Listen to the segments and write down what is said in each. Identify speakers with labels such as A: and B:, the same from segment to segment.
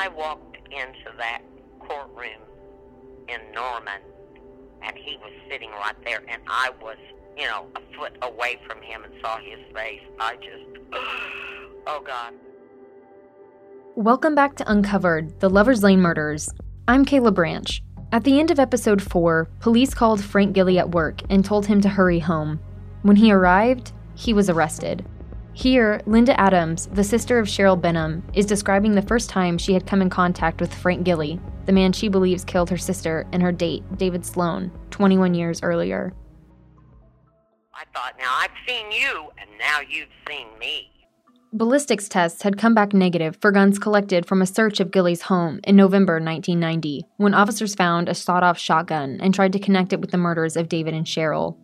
A: I walked into that courtroom in Norman, and he was sitting right there, and I was, you know, a foot away from him and saw his face, I just, oh God.
B: Welcome back to Uncovered The Lover's Lane Murders. I'm Kayla Branch. At the end of episode 4, police called Frank Gilly at work and told him to hurry home. When he arrived, he was arrested. Here, Linda Adams, the sister of Cheryl Benham, is describing the first time she had come in contact with Frank Gilly, the man she believes killed her sister and her date, David Sloan, 21 years earlier.
A: I thought, now I've seen you, and now you've seen me.
B: Ballistics tests had come back negative for guns collected from a search of Gilly's home in November 1990, when officers found a sawed off shotgun and tried to connect it with the murders of David and Cheryl.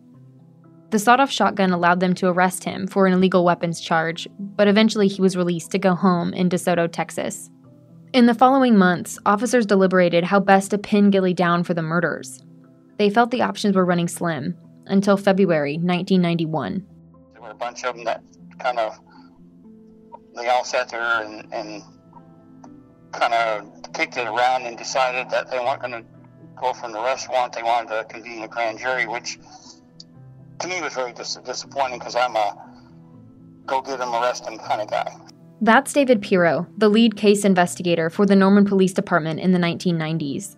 B: The sawed off shotgun allowed them to arrest him for an illegal weapons charge, but eventually he was released to go home in DeSoto, Texas. In the following months, officers deliberated how best to pin Gilly down for the murders. They felt the options were running slim until February 1991.
C: There were a bunch of them that kind of, they all sat there and, and kind of kicked it around and decided that they weren't going to go from the arrest warrant. They wanted to convene a grand jury, which to me was very dis- disappointing because I'm a go get him, arrest him kind of guy.
B: That's David Piro, the lead case investigator for the Norman Police Department in the 1990s.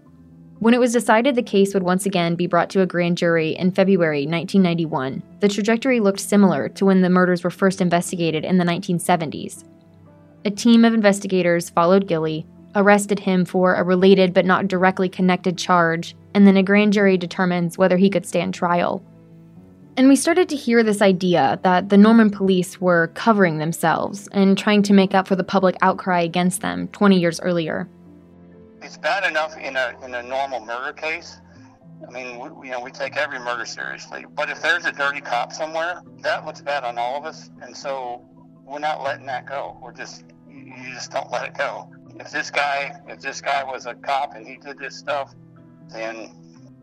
B: When it was decided the case would once again be brought to a grand jury in February 1991, the trajectory looked similar to when the murders were first investigated in the 1970s. A team of investigators followed Gilly, arrested him for a related but not directly connected charge, and then a grand jury determines whether he could stand trial. And we started to hear this idea that the Norman police were covering themselves and trying to make up for the public outcry against them 20 years earlier.
C: It's bad enough in a in a normal murder case. I mean, we, you know, we take every murder seriously. But if there's a dirty cop somewhere, that looks bad on all of us, and so we're not letting that go. We're just you just don't let it go. If this guy if this guy was a cop and he did this stuff, then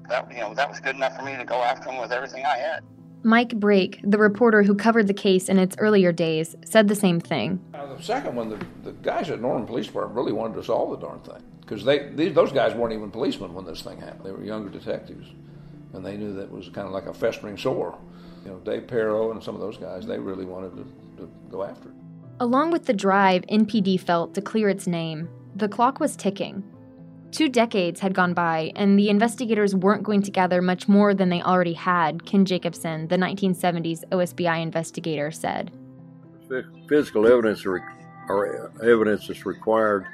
C: that you know that was good enough for me to go after him with everything I had.
B: Mike Brake, the reporter who covered the case in its earlier days, said the same thing.
D: the second one, the, the guys at Norman Police Department really wanted to solve the darn thing because they these, those guys weren't even policemen when this thing happened. They were younger detectives, and they knew that was kind of like a festering sore. You know, Dave Perro and some of those guys, they really wanted to, to go after it.
B: Along with the drive NPD felt to clear its name, the clock was ticking. Two decades had gone by, and the investigators weren't going to gather much more than they already had, Ken Jacobson, the 1970s OSBI investigator, said.
E: Physical evidence or, or evidence that's required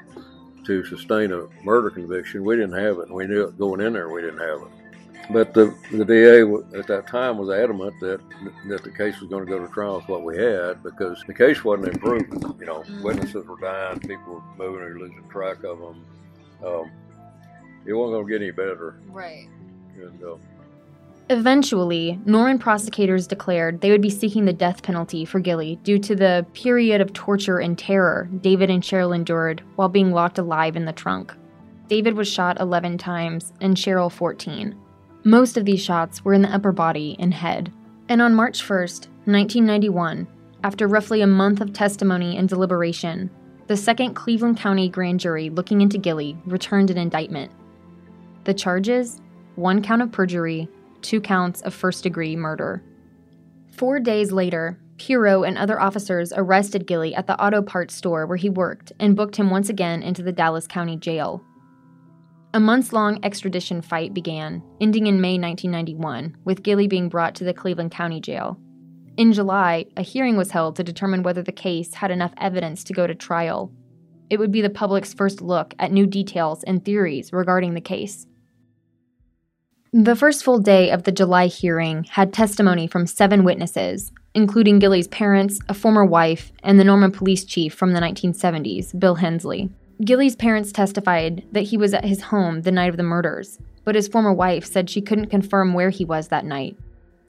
E: to sustain a murder conviction, we didn't have it, and we knew it going in there we didn't have it. But the, the DA at that time was adamant that that the case was going to go to trial with what we had because the case wasn't improving. You know, witnesses were dying, people were moving or losing track of them. Um, it wasn't going to get any better.
B: Right.
E: And, uh,
B: Eventually, Norman prosecutors declared they would be seeking the death penalty for Gilly due to the period of torture and terror David and Cheryl endured while being locked alive in the trunk. David was shot 11 times and Cheryl 14. Most of these shots were in the upper body and head. And on March 1st, 1991, after roughly a month of testimony and deliberation, the second Cleveland County grand jury looking into Gilly returned an indictment. The charges one count of perjury, two counts of first degree murder. Four days later, Piro and other officers arrested Gilly at the auto parts store where he worked and booked him once again into the Dallas County Jail. A months long extradition fight began, ending in May 1991, with Gilly being brought to the Cleveland County Jail. In July, a hearing was held to determine whether the case had enough evidence to go to trial. It would be the public's first look at new details and theories regarding the case. The first full day of the July hearing had testimony from seven witnesses, including Gilly's parents, a former wife, and the Norman police chief from the 1970s, Bill Hensley. Gilly's parents testified that he was at his home the night of the murders, but his former wife said she couldn't confirm where he was that night.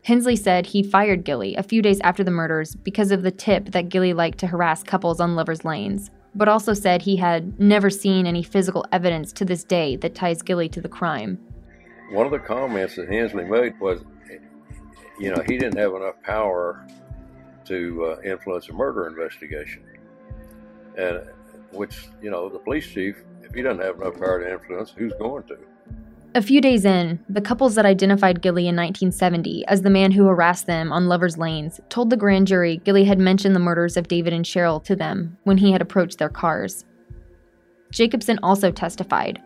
B: Hensley said he fired Gilly a few days after the murders because of the tip that Gilly liked to harass couples on lovers' lanes, but also said he had never seen any physical evidence to this day that ties Gilly to the crime
E: one of the comments that Hensley made was, you know, he didn't have enough power to uh, influence a murder investigation. And which, you know, the police chief, if he doesn't have enough power to influence, who's going to?
B: A few days in, the couples that identified Gilly in 1970 as the man who harassed them on Lover's Lanes told the grand jury Gilly had mentioned the murders of David and Cheryl to them when he had approached their cars. Jacobson also testified.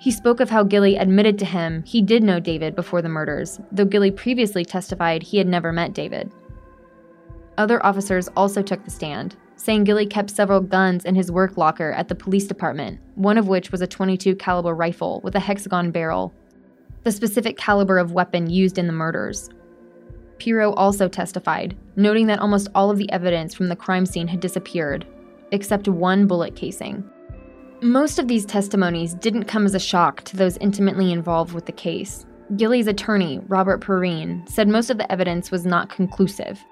B: He spoke of how Gilly admitted to him he did know David before the murders, though Gilly previously testified he had never met David. Other officers also took the stand, saying Gilly kept several guns in his work locker at the police department, one of which was a 22 caliber rifle with a hexagon barrel, the specific caliber of weapon used in the murders. Piro also testified, noting that almost all of the evidence from the crime scene had disappeared, except one bullet casing. Most of these testimonies didn't come as a shock to those intimately involved with the case. Gilly's attorney, Robert Perrine, said most of the evidence was not conclusive,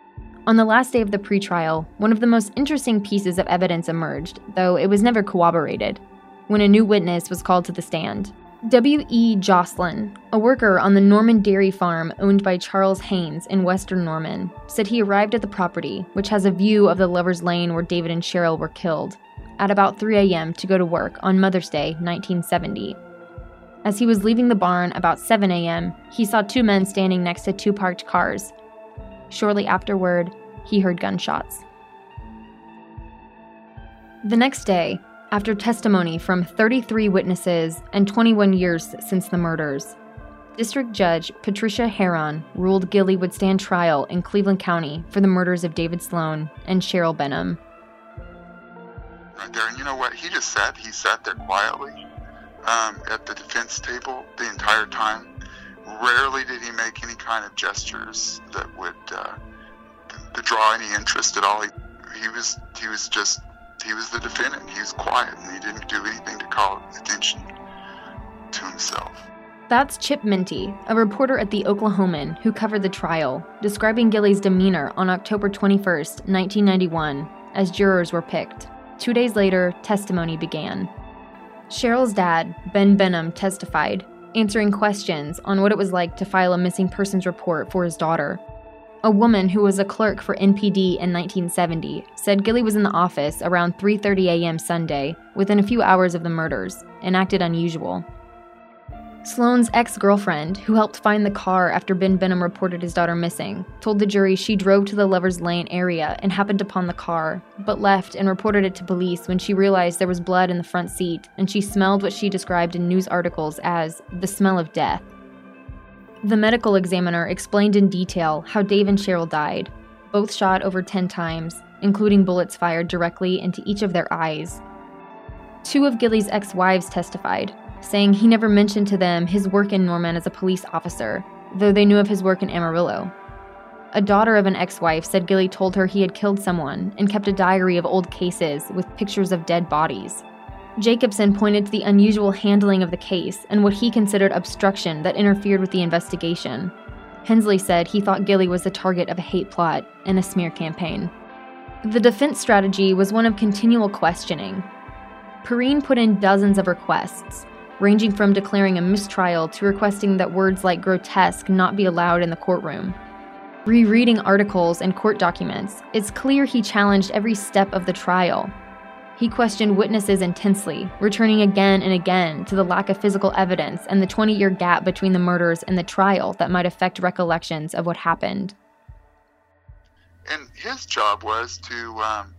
B: on the last day of the pretrial, one of the most interesting pieces of evidence emerged, though it was never corroborated, when a new witness was called to the stand. W.E. Jocelyn, a worker on the Norman dairy farm owned by Charles Haynes in western Norman, said he arrived at the property, which has a view of the Lover's Lane where David and Cheryl were killed, at about 3 a.m. to go to work on Mother's Day, 1970. As he was leaving the barn about 7 a.m., he saw two men standing next to two parked cars. Shortly afterward, he heard gunshots. The next day, after testimony from 33 witnesses and 21 years since the murders, District Judge Patricia Heron ruled Gilly would stand trial in Cleveland County for the murders of David Sloan and Cheryl Benham.
F: Right there, and you know what? He just sat. He sat there quietly um, at the defense table the entire time. Rarely did he make any kind of gestures that would uh, draw any interest at all. He, he was he was just he was the defendant. He was quiet and he didn't do anything to call attention to himself.
B: That's Chip Minty, a reporter at the Oklahoman who covered the trial, describing Gilly's demeanor on October 21, 1991, as jurors were picked. Two days later, testimony began. Cheryl's dad, Ben Benham, testified, answering questions on what it was like to file a missing persons report for his daughter a woman who was a clerk for NPD in 1970 said Gilly was in the office around 3:30 a.m. Sunday, within a few hours of the murders, and acted unusual. Sloan's ex-girlfriend, who helped find the car after Ben Benham reported his daughter missing, told the jury she drove to the Lover's Lane area and happened upon the car, but left and reported it to police when she realized there was blood in the front seat and she smelled what she described in news articles as the smell of death. The medical examiner explained in detail how Dave and Cheryl died, both shot over 10 times, including bullets fired directly into each of their eyes. Two of Gilly's ex wives testified, saying he never mentioned to them his work in Norman as a police officer, though they knew of his work in Amarillo. A daughter of an ex wife said Gilly told her he had killed someone and kept a diary of old cases with pictures of dead bodies. Jacobson pointed to the unusual handling of the case and what he considered obstruction that interfered with the investigation. Hensley said he thought Gilly was the target of a hate plot and a smear campaign. The defense strategy was one of continual questioning. Perrine put in dozens of requests, ranging from declaring a mistrial to requesting that words like grotesque not be allowed in the courtroom. Rereading articles and court documents, it's clear he challenged every step of the trial, he questioned witnesses intensely, returning again and again to the lack of physical evidence and the 20 year gap between the murders and the trial that might affect recollections of what happened.
F: And his job was to um,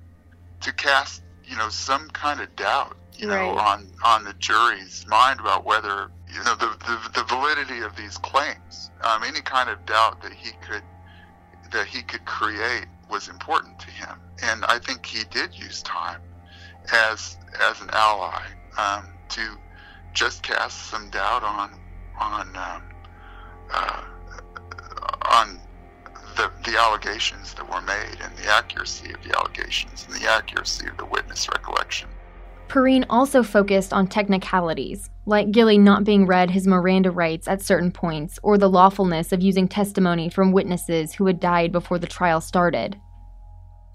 F: to cast, you know, some kind of doubt, you right. know, on on the jury's mind about whether you know the the, the validity of these claims. Um, any kind of doubt that he could that he could create was important to him, and I think he did use time as as an ally um, to just cast some doubt on on um, uh, on the the allegations that were made and the accuracy of the allegations and the accuracy of the witness recollection.
B: Perrine also focused on technicalities, like Gilly not being read his Miranda rights at certain points or the lawfulness of using testimony from witnesses who had died before the trial started.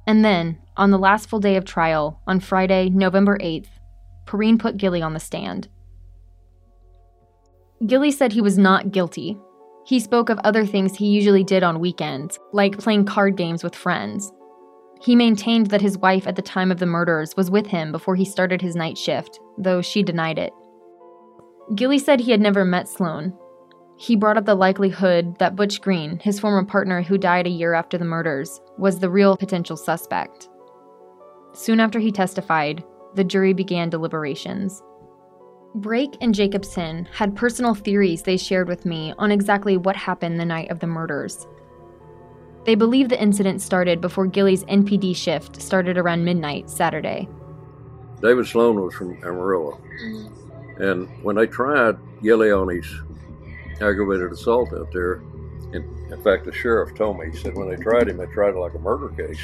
B: And then, on the last full day of trial, on Friday, November 8th, Perrine put Gilly on the stand. Gilly said he was not guilty. He spoke of other things he usually did on weekends, like playing card games with friends. He maintained that his wife at the time of the murders was with him before he started his night shift, though she denied it. Gilly said he had never met Sloan. He brought up the likelihood that Butch Green, his former partner who died a year after the murders, was the real potential suspect. Soon after he testified, the jury began deliberations. Brake and Jacobson had personal theories they shared with me on exactly what happened the night of the murders. They believe the incident started before Gilly's NPD shift started around midnight Saturday.
E: David Sloan was from Amarillo. And when they tried Gilly on his aggravated assault out there, in, in fact, the sheriff told me, he said when they tried him, they tried it like a murder case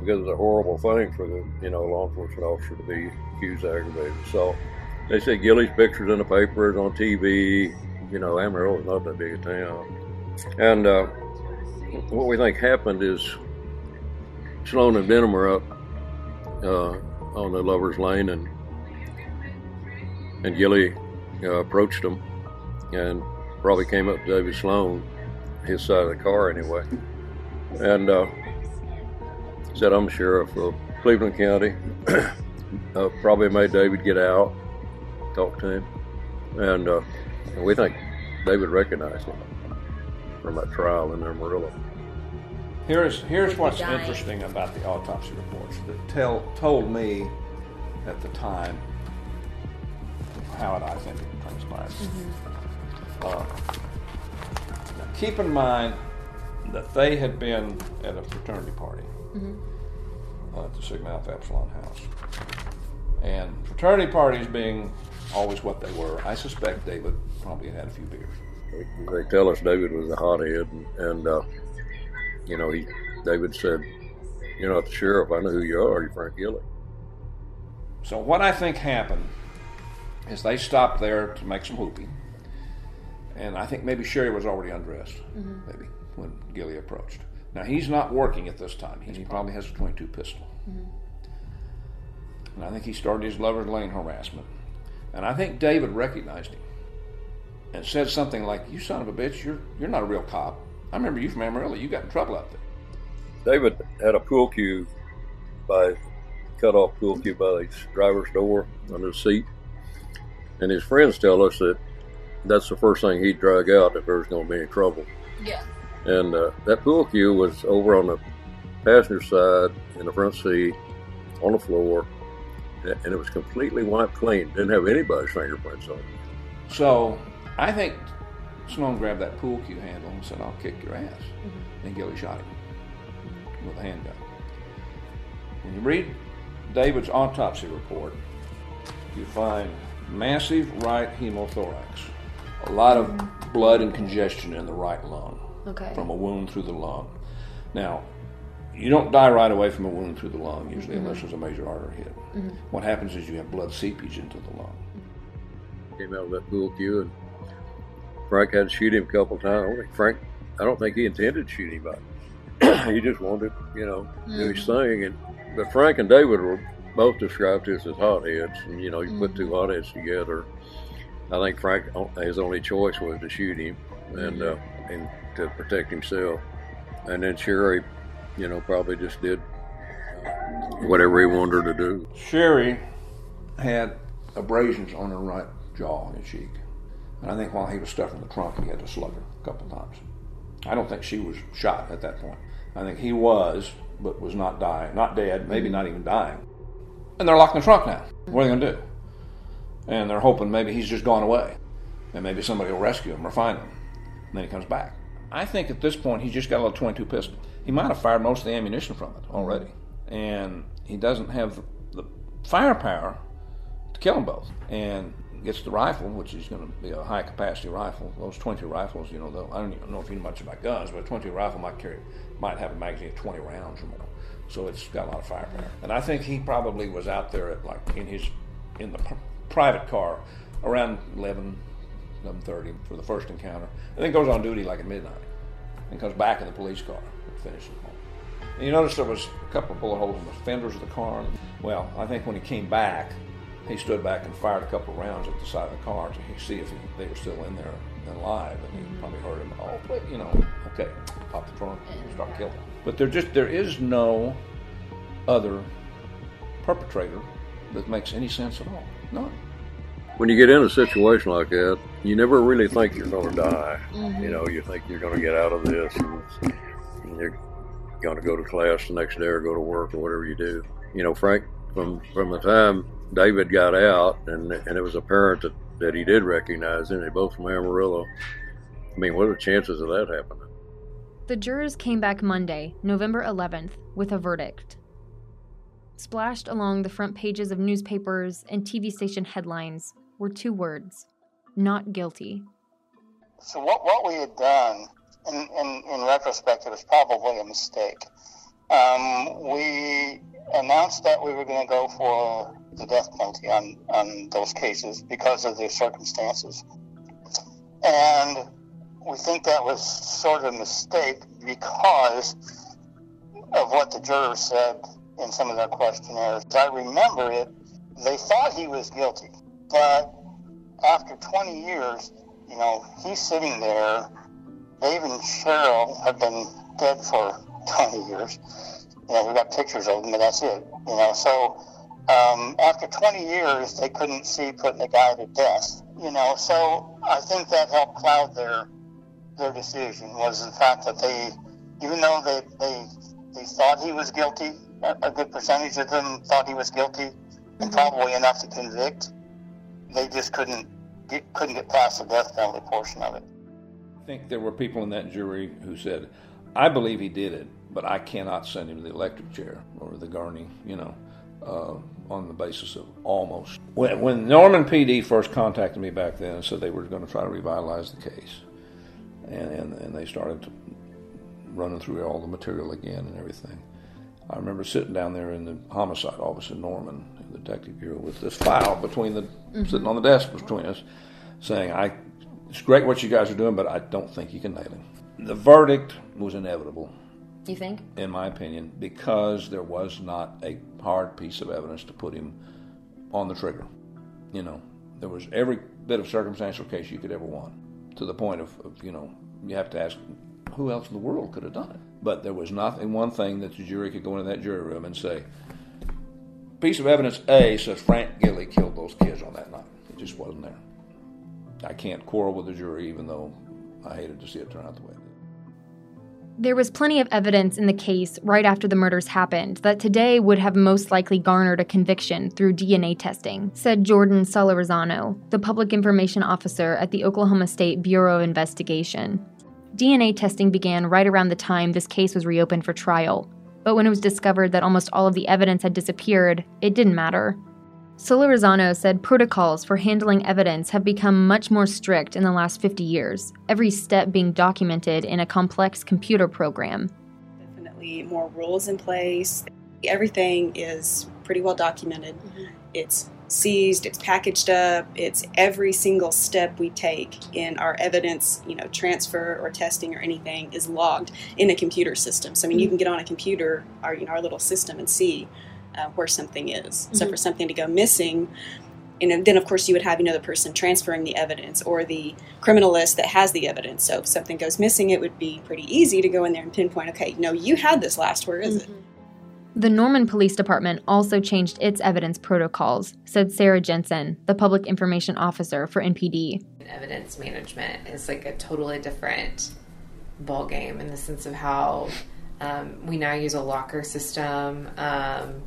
E: because it's a horrible thing for the, you know, law enforcement officer to be accused of aggravated assault. They said Gilly's pictures in the papers, on TV, you know, Amarillo's not that big a town. And uh, what we think happened is Sloan and Benham were up uh, on the Lover's Lane, and and Gilly uh, approached them, and probably came up to David Sloan, his side of the car anyway, and uh, said, "I'm sheriff of Cleveland County." uh, probably made David get out, talk to him, and, uh, and we think David recognized him from that trial in Amarillo.
D: Here's here's what's interesting about the autopsy reports that tell told me at the time how it I think it transpired. Uh, now keep in mind that they had been at a fraternity party uh, at the Sigma Alpha Epsilon house, and fraternity parties being always what they were, I suspect David probably had a few beers.
E: They, they tell us David was a hothead, and, and uh, you know, he David said, "You're not the sheriff. I know who you are. You're Frank Gilly."
D: So what I think happened is they stopped there to make some whooping, and I think maybe Sherry was already undressed, mm-hmm. maybe when Gilly approached. Now he's not working at this time. He, he probably has a 22 pistol, mm-hmm. and I think he started his lover's lane harassment, and I think David recognized him and said something like, "You son of a bitch, you're you're not a real cop. I remember you from Amarillo. You got in trouble out there."
E: David had a pool cue by cut off pool cue by his driver's door under the seat, and his friends tell us that that's the first thing he'd drag out if there was going to be any trouble.
B: Yeah.
E: And uh, that pool cue was over on the passenger side in the front seat on the floor, and it was completely wiped clean. Didn't have anybody's fingerprints on it.
D: So I think Sloan grabbed that pool cue handle and said, I'll kick your ass. Mm-hmm. And Gilly shot him with a handgun. When you read David's autopsy report, you find massive right hemothorax, a lot of mm-hmm. blood and congestion in the right lung
B: Okay.
D: from a wound through the lung. Now, you don't die right away from a wound through the lung, usually, mm-hmm. unless there's a major artery hit. What happens is you have blood seepage into the lung.
E: Came out of that pool cue, and Frank had to shoot him a couple times. I don't think Frank, I don't think he intended to shoot anybody. he just wanted, you know, do his mm-hmm. thing. And but Frank and David were both described to as as hotheads, and you know, you put two mm-hmm. hotheads together. I think Frank, his only choice was to shoot him and mm-hmm. uh, and to protect himself. And then Sherry, you know, probably just did uh, whatever he wanted her to do.
D: Sherry had abrasions on her right jaw and cheek. And I think while he was stuffing the trunk, he had to slug her a couple times. I don't think she was shot at that point. I think he was, but was not dying, not dead, maybe not even dying. And they're locking the trunk now. What are they going to do? And they're hoping maybe he's just gone away. And maybe somebody will rescue him or find him. And then he comes back. I think at this point he's just got a little 22 pistol. He might have fired most of the ammunition from it already. And he doesn't have the, the firepower to kill them both. And gets the rifle, which is going to be a high capacity rifle. Those 20 rifles, you know, though, I don't even know if you know much about guns, but a 20 rifle might carry, might have a magazine of 20 rounds or more. So it's got a lot of firepower. And I think he probably was out there at like in his in the private car around 11, 11:30 for the first encounter, and then goes on duty like at midnight, and comes back in the police car and finishes. And you notice there was a couple of bullet holes in the fenders of the car. Well, I think when he came back, he stood back and fired a couple of rounds at the side of the car to see if he, they were still in there and alive. And he probably heard him. Oh, but you know, okay, pop the trunk and start killing. But there just there is no other perpetrator that makes any sense at all. None.
E: When you get in a situation like that, you never really think you're going to die. Mm-hmm. You know, you think you're going to get out of this and, and you're going to go to class the next day or go to work or whatever you do. You know, Frank, from from the time David got out and and it was apparent that, that he did recognize him, they both from Amarillo. I mean, what are the chances of that happening?
B: The jurors came back Monday, November 11th, with a verdict. Splashed along the front pages of newspapers and TV station headlines were two words not guilty.
C: So, what, what we had done, in, in, in retrospect, it was probably a mistake. Um, we announced that we were going to go for the death penalty on, on those cases because of the circumstances. And we think that was sort of a mistake because of what the jurors said in some of their questionnaires. I remember it, they thought he was guilty, but after 20 years, you know, he's sitting there. Dave and Cheryl have been dead for 20 years. You know, we got pictures of them, but that's it. You know, so um, after 20 years, they couldn't see putting the guy to death. You know, so I think that helped cloud their their decision was the fact that they, even though they they, they thought he was guilty, a good percentage of them thought he was guilty, and mm-hmm. probably enough to convict. They just couldn't get, couldn't get past the death penalty portion of it.
D: I think there were people in that jury who said, "I believe he did it, but I cannot send him to the electric chair or the gurney," you know, uh, on the basis of almost. When, when Norman PD first contacted me back then and said they were going to try to revitalize the case, and, and, and they started running through all the material again and everything. I remember sitting down there in the homicide office in Norman, in the detective bureau, with this file between the mm-hmm. sitting on the desk between us, saying, "I, it's great what you guys are doing, but I don't think you can nail him." The verdict was inevitable.
B: You think?
D: In my opinion, because there was not a hard piece of evidence to put him on the trigger. You know, there was every bit of circumstantial case you could ever want, to the point of, of you know, you have to ask who else in the world could have done it? But there was nothing, one thing that the jury could go into that jury room and say, piece of evidence A says Frank Gilly killed those kids on that night. It just wasn't there. I can't quarrel with the jury, even though I hated to see it turn out the way.
B: There was plenty of evidence in the case right after the murders happened that today would have most likely garnered a conviction through DNA testing, said Jordan Solorzano, the public information officer at the Oklahoma State Bureau of Investigation. DNA testing began right around the time this case was reopened for trial, but when it was discovered that almost all of the evidence had disappeared, it didn't matter. Solorzano said protocols for handling evidence have become much more strict in the last 50 years, every step being documented in a complex computer program.
G: Definitely more rules in place. Everything is pretty well documented. Mm-hmm. It's seized, it's packaged up, it's every single step we take in our evidence, you know, transfer or testing or anything is logged in a computer system. So I mean, you mm-hmm. can get on a computer, our you know, our little system, and see uh, where something is. Mm-hmm. So for something to go missing. And then, of course, you would have you know the person transferring the evidence or the criminalist that has the evidence. So if something goes missing, it would be pretty easy to go in there and pinpoint. Okay, no, you had this last. Where is mm-hmm. it?
B: The Norman Police Department also changed its evidence protocols, said Sarah Jensen, the public information officer for NPD.
H: Evidence management is like a totally different ballgame in the sense of how um, we now use a locker system. Um,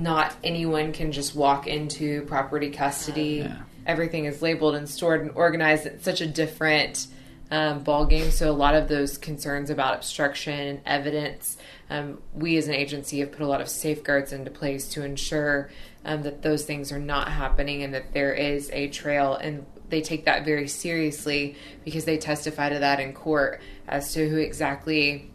H: not anyone can just walk into property custody. Yeah. Everything is labeled and stored and organized. It's such a different um, ball game. So a lot of those concerns about obstruction, and evidence, um, we as an agency have put a lot of safeguards into place to ensure um, that those things are not happening and that there is a trail. And they take that very seriously because they testify to that in court as to who exactly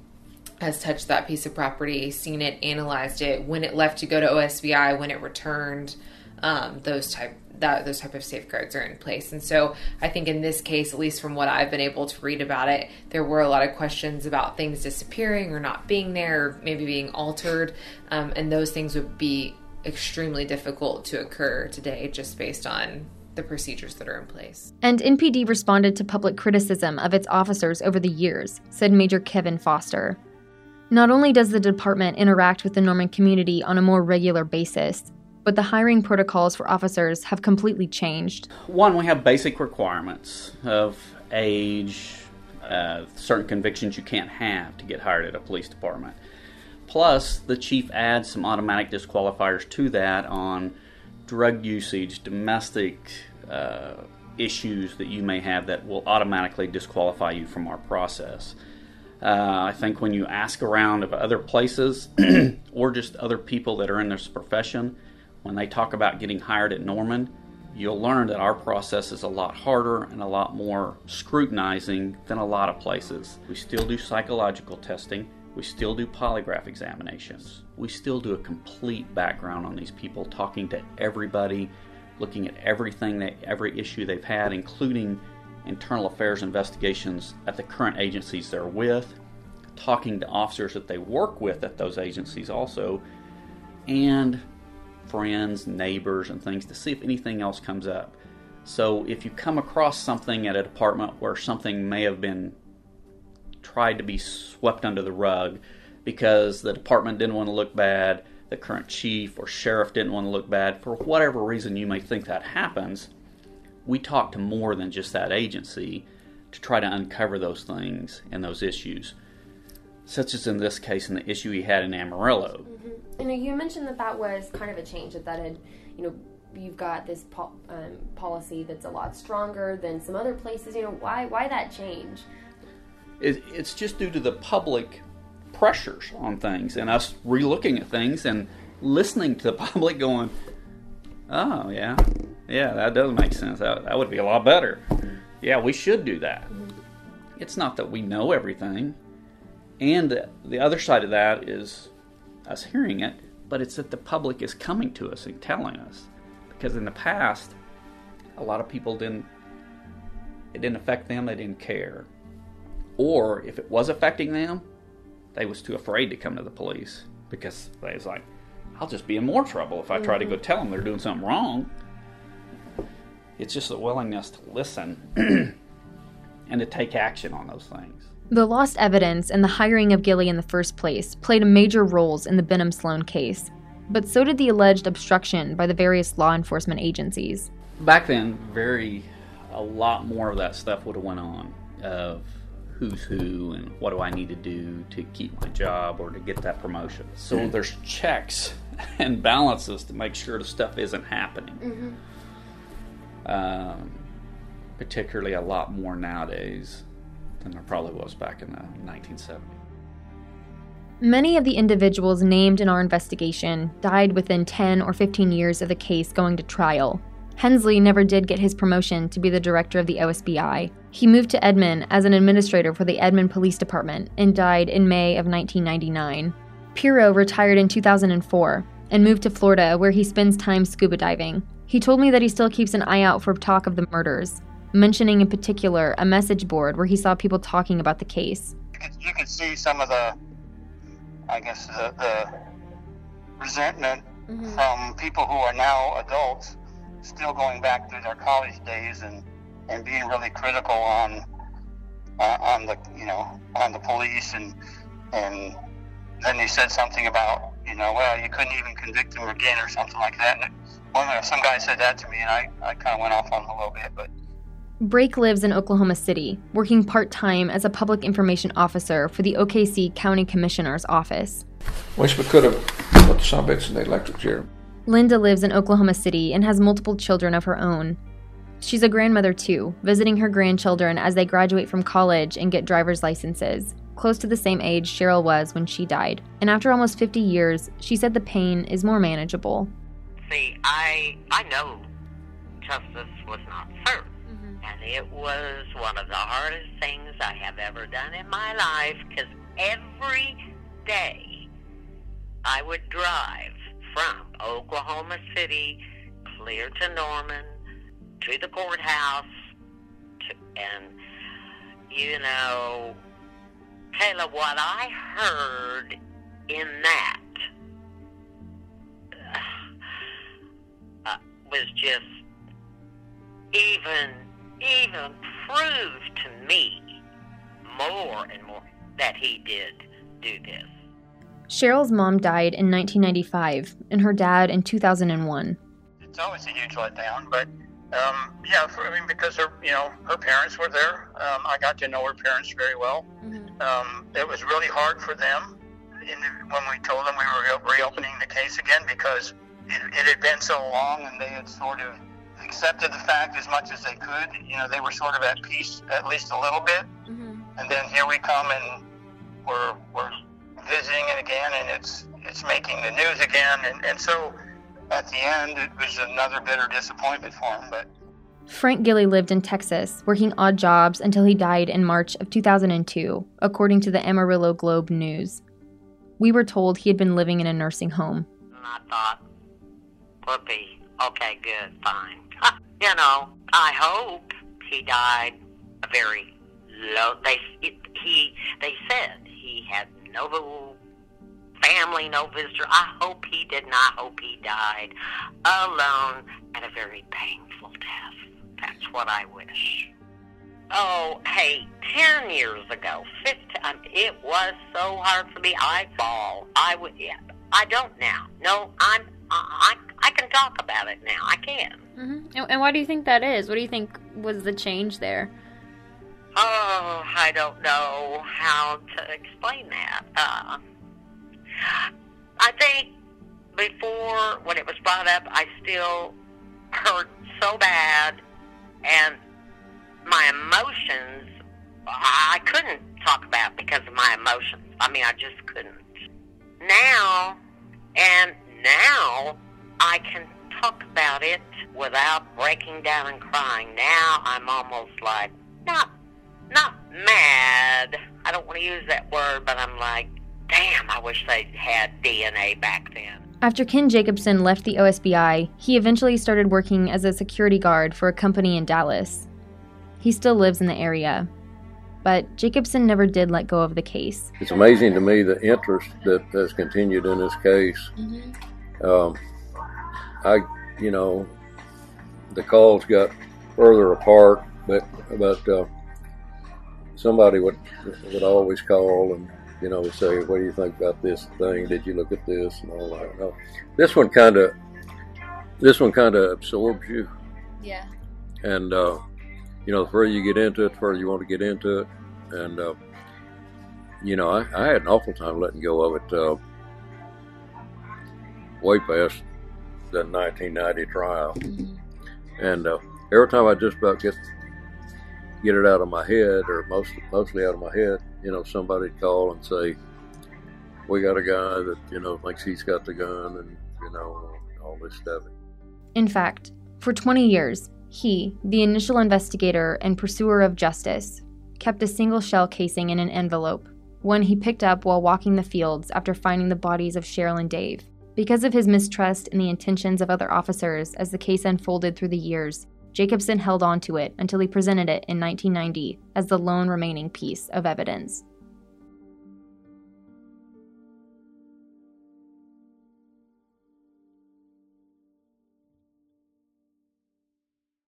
H: has touched that piece of property, seen it, analyzed it, when it left to go to OSBI, when it returned, um, those type that those type of safeguards are in place. And so I think in this case, at least from what I've been able to read about it, there were a lot of questions about things disappearing or not being there, or maybe being altered, um, and those things would be extremely difficult to occur today just based on the procedures that are in place.
B: And NPD responded to public criticism of its officers over the years, said Major Kevin Foster. Not only does the department interact with the Norman community on a more regular basis, but the hiring protocols for officers have completely changed.
I: One, we have basic requirements of age, uh, certain convictions you can't have to get hired at a police department. Plus, the chief adds some automatic disqualifiers to that on drug usage, domestic uh, issues that you may have that will automatically disqualify you from our process. Uh, I think when you ask around of other places or just other people that are in this profession, when they talk about getting hired at Norman, you'll learn that our process is a lot harder and a lot more scrutinizing than a lot of places. We still do psychological testing, we still do polygraph examinations, we still do a complete background on these people, talking to everybody, looking at everything that every issue they've had, including internal affairs investigations at the current agencies they're with, talking to officers that they work with at those agencies also, and friends, neighbors, and things to see if anything else comes up. So if you come across something at a department where something may have been tried to be swept under the rug because the department didn't want to look bad, the current chief or sheriff didn't want to look bad, for whatever reason you may think that happens, we talk to more than just that agency to try to uncover those things and those issues, such as in this case in the issue he had in Amarillo.
J: Mm-hmm. And you mentioned that that was kind of a change that that had, you know, you've got this po- um, policy that's a lot stronger than some other places. You know, why why that change?
I: It, it's just due to the public pressures on things and us relooking at things and listening to the public going, oh yeah, yeah, that does make sense. That, that would be a lot better. Yeah, we should do that. Mm-hmm. It's not that we know everything. And the other side of that is us hearing it, but it's that the public is coming to us and telling us. Because in the past, a lot of people didn't, it didn't affect them, they didn't care. Or if it was affecting them, they was too afraid to come to the police because they was like, I'll just be in more trouble if I try to go mm-hmm. tell them they're doing something wrong. It's just a willingness to listen and to take action on those things.
B: The lost evidence and the hiring of Gilly in the first place played a major roles in the Benham Sloan case, but so did the alleged obstruction by the various law enforcement agencies.
I: Back then, very a lot more of that stuff would have went on of who's who and what do I need to do to keep my job or to get that promotion. So there's checks and balances to make sure the stuff isn't happening.
J: Mm-hmm.
I: Um, particularly a lot more nowadays than there probably was back in the 1970s.
B: Many of the individuals named in our investigation died within 10 or 15 years of the case going to trial. Hensley never did get his promotion to be the director of the OSBI. He moved to Edmond as an administrator for the Edmond Police Department and died in May of 1999. Piro retired in 2004 and moved to Florida where he spends time scuba diving. He told me that he still keeps an eye out for talk of the murders, mentioning in particular a message board where he saw people talking about the case.
C: You could, you could see some of the, I guess, the, the resentment
J: Mm-hmm.
C: from people who are now adults, still going back through their college days and, and being really critical on uh, on the you know on the police and and then they said something about you know well you couldn't even convict him again or something like that. And one some guy said that to me and I, I kind of went off on him a little bit, but
B: Brake lives in Oklahoma City, working part time as a public information officer for the OKC County Commissioner's Office.
D: Wish we could have put the subbits in the electric chair.
B: Linda lives in Oklahoma City and has multiple children of her own. She's a grandmother too, visiting her grandchildren as they graduate from college and get driver's licenses, close to the same age Cheryl was when she died. And after almost 50 years, she said the pain is more manageable.
A: See, I I know justice was not served, mm-hmm. and it was one of the hardest things I have ever done in my life because every day I would drive from Oklahoma City clear to Norman to the courthouse, to, and you know, Kayla, what I heard in that was just even even proved to me more and more that he did do this.
B: Cheryl's mom died in 1995 and her dad in 2001.
C: It's always a huge letdown, but um, yeah, for, I mean, because her, you know, her parents were there. Um, I got to know her parents very well. Mm-hmm. Um, it was really hard for them in, when we told them we were reopening the case again because it, it had been so long and they had sort of accepted the fact as much as they could. You know, they were sort of at peace at least a little bit. Mm-hmm. And then here we come and we're we're visiting it again, and it's it's making the news again, and, and so at the end it was another bitter disappointment for him. But
B: Frank Gilly lived in Texas, working odd jobs until he died in March of 2002, according to the Amarillo Globe News. We were told he had been living in a nursing home.
A: I thought, whoopee, okay, good, fine. you know, I hope he died a very low. They he they said he had no family, no visitor. I hope he did not. hope he died alone at a very painful death. That's what I wish. Oh, hey, 10 years ago, 15, um, it was so hard for me. I fall. I would, yeah, I don't now. No, I'm, I, I can talk about it now. I can.
B: Mm-hmm. And, and why do you think that is? What do you think was the change there?
A: Oh, I don't know how to explain that. Uh, I think before, when it was brought up, I still hurt so bad, and my emotions, I couldn't talk about because of my emotions. I mean, I just couldn't. Now, and now, I can talk about it without breaking down and crying. Now I'm almost like, not not mad. I don't want to use that word, but I'm like, damn, I wish they had DNA back then.
B: After Ken Jacobson left the OSBI, he eventually started working as a security guard for a company in Dallas. He still lives in the area, but Jacobson never did let go of the case.
E: It's amazing to me the interest that has continued in this case. Mm-hmm. Um, I, you know, the calls got further apart, but but uh, somebody would would always call and you know say, "What do you think about this thing? Did you look at this?" and all that. No, this one kind of this one kind of absorbs you.
B: Yeah.
E: And uh, you know, the further you get into it, the further you want to get into it, and uh, you know, I, I, had an awful time letting go of it. Uh, way past the 1990 trial, mm-hmm. and uh, every time I just about get get it out of my head, or most mostly out of my head, you know, somebody'd call and say, "We got a guy that you know thinks he's got the gun," and you know, all this stuff.
B: In fact, for 20 years, he, the initial investigator and pursuer of justice, kept a single shell casing in an envelope, one he picked up while walking the fields after finding the bodies of Cheryl and Dave. Because of his mistrust in the intentions of other officers as the case unfolded through the years, Jacobson held on to it until he presented it in 1990 as the lone remaining piece of evidence.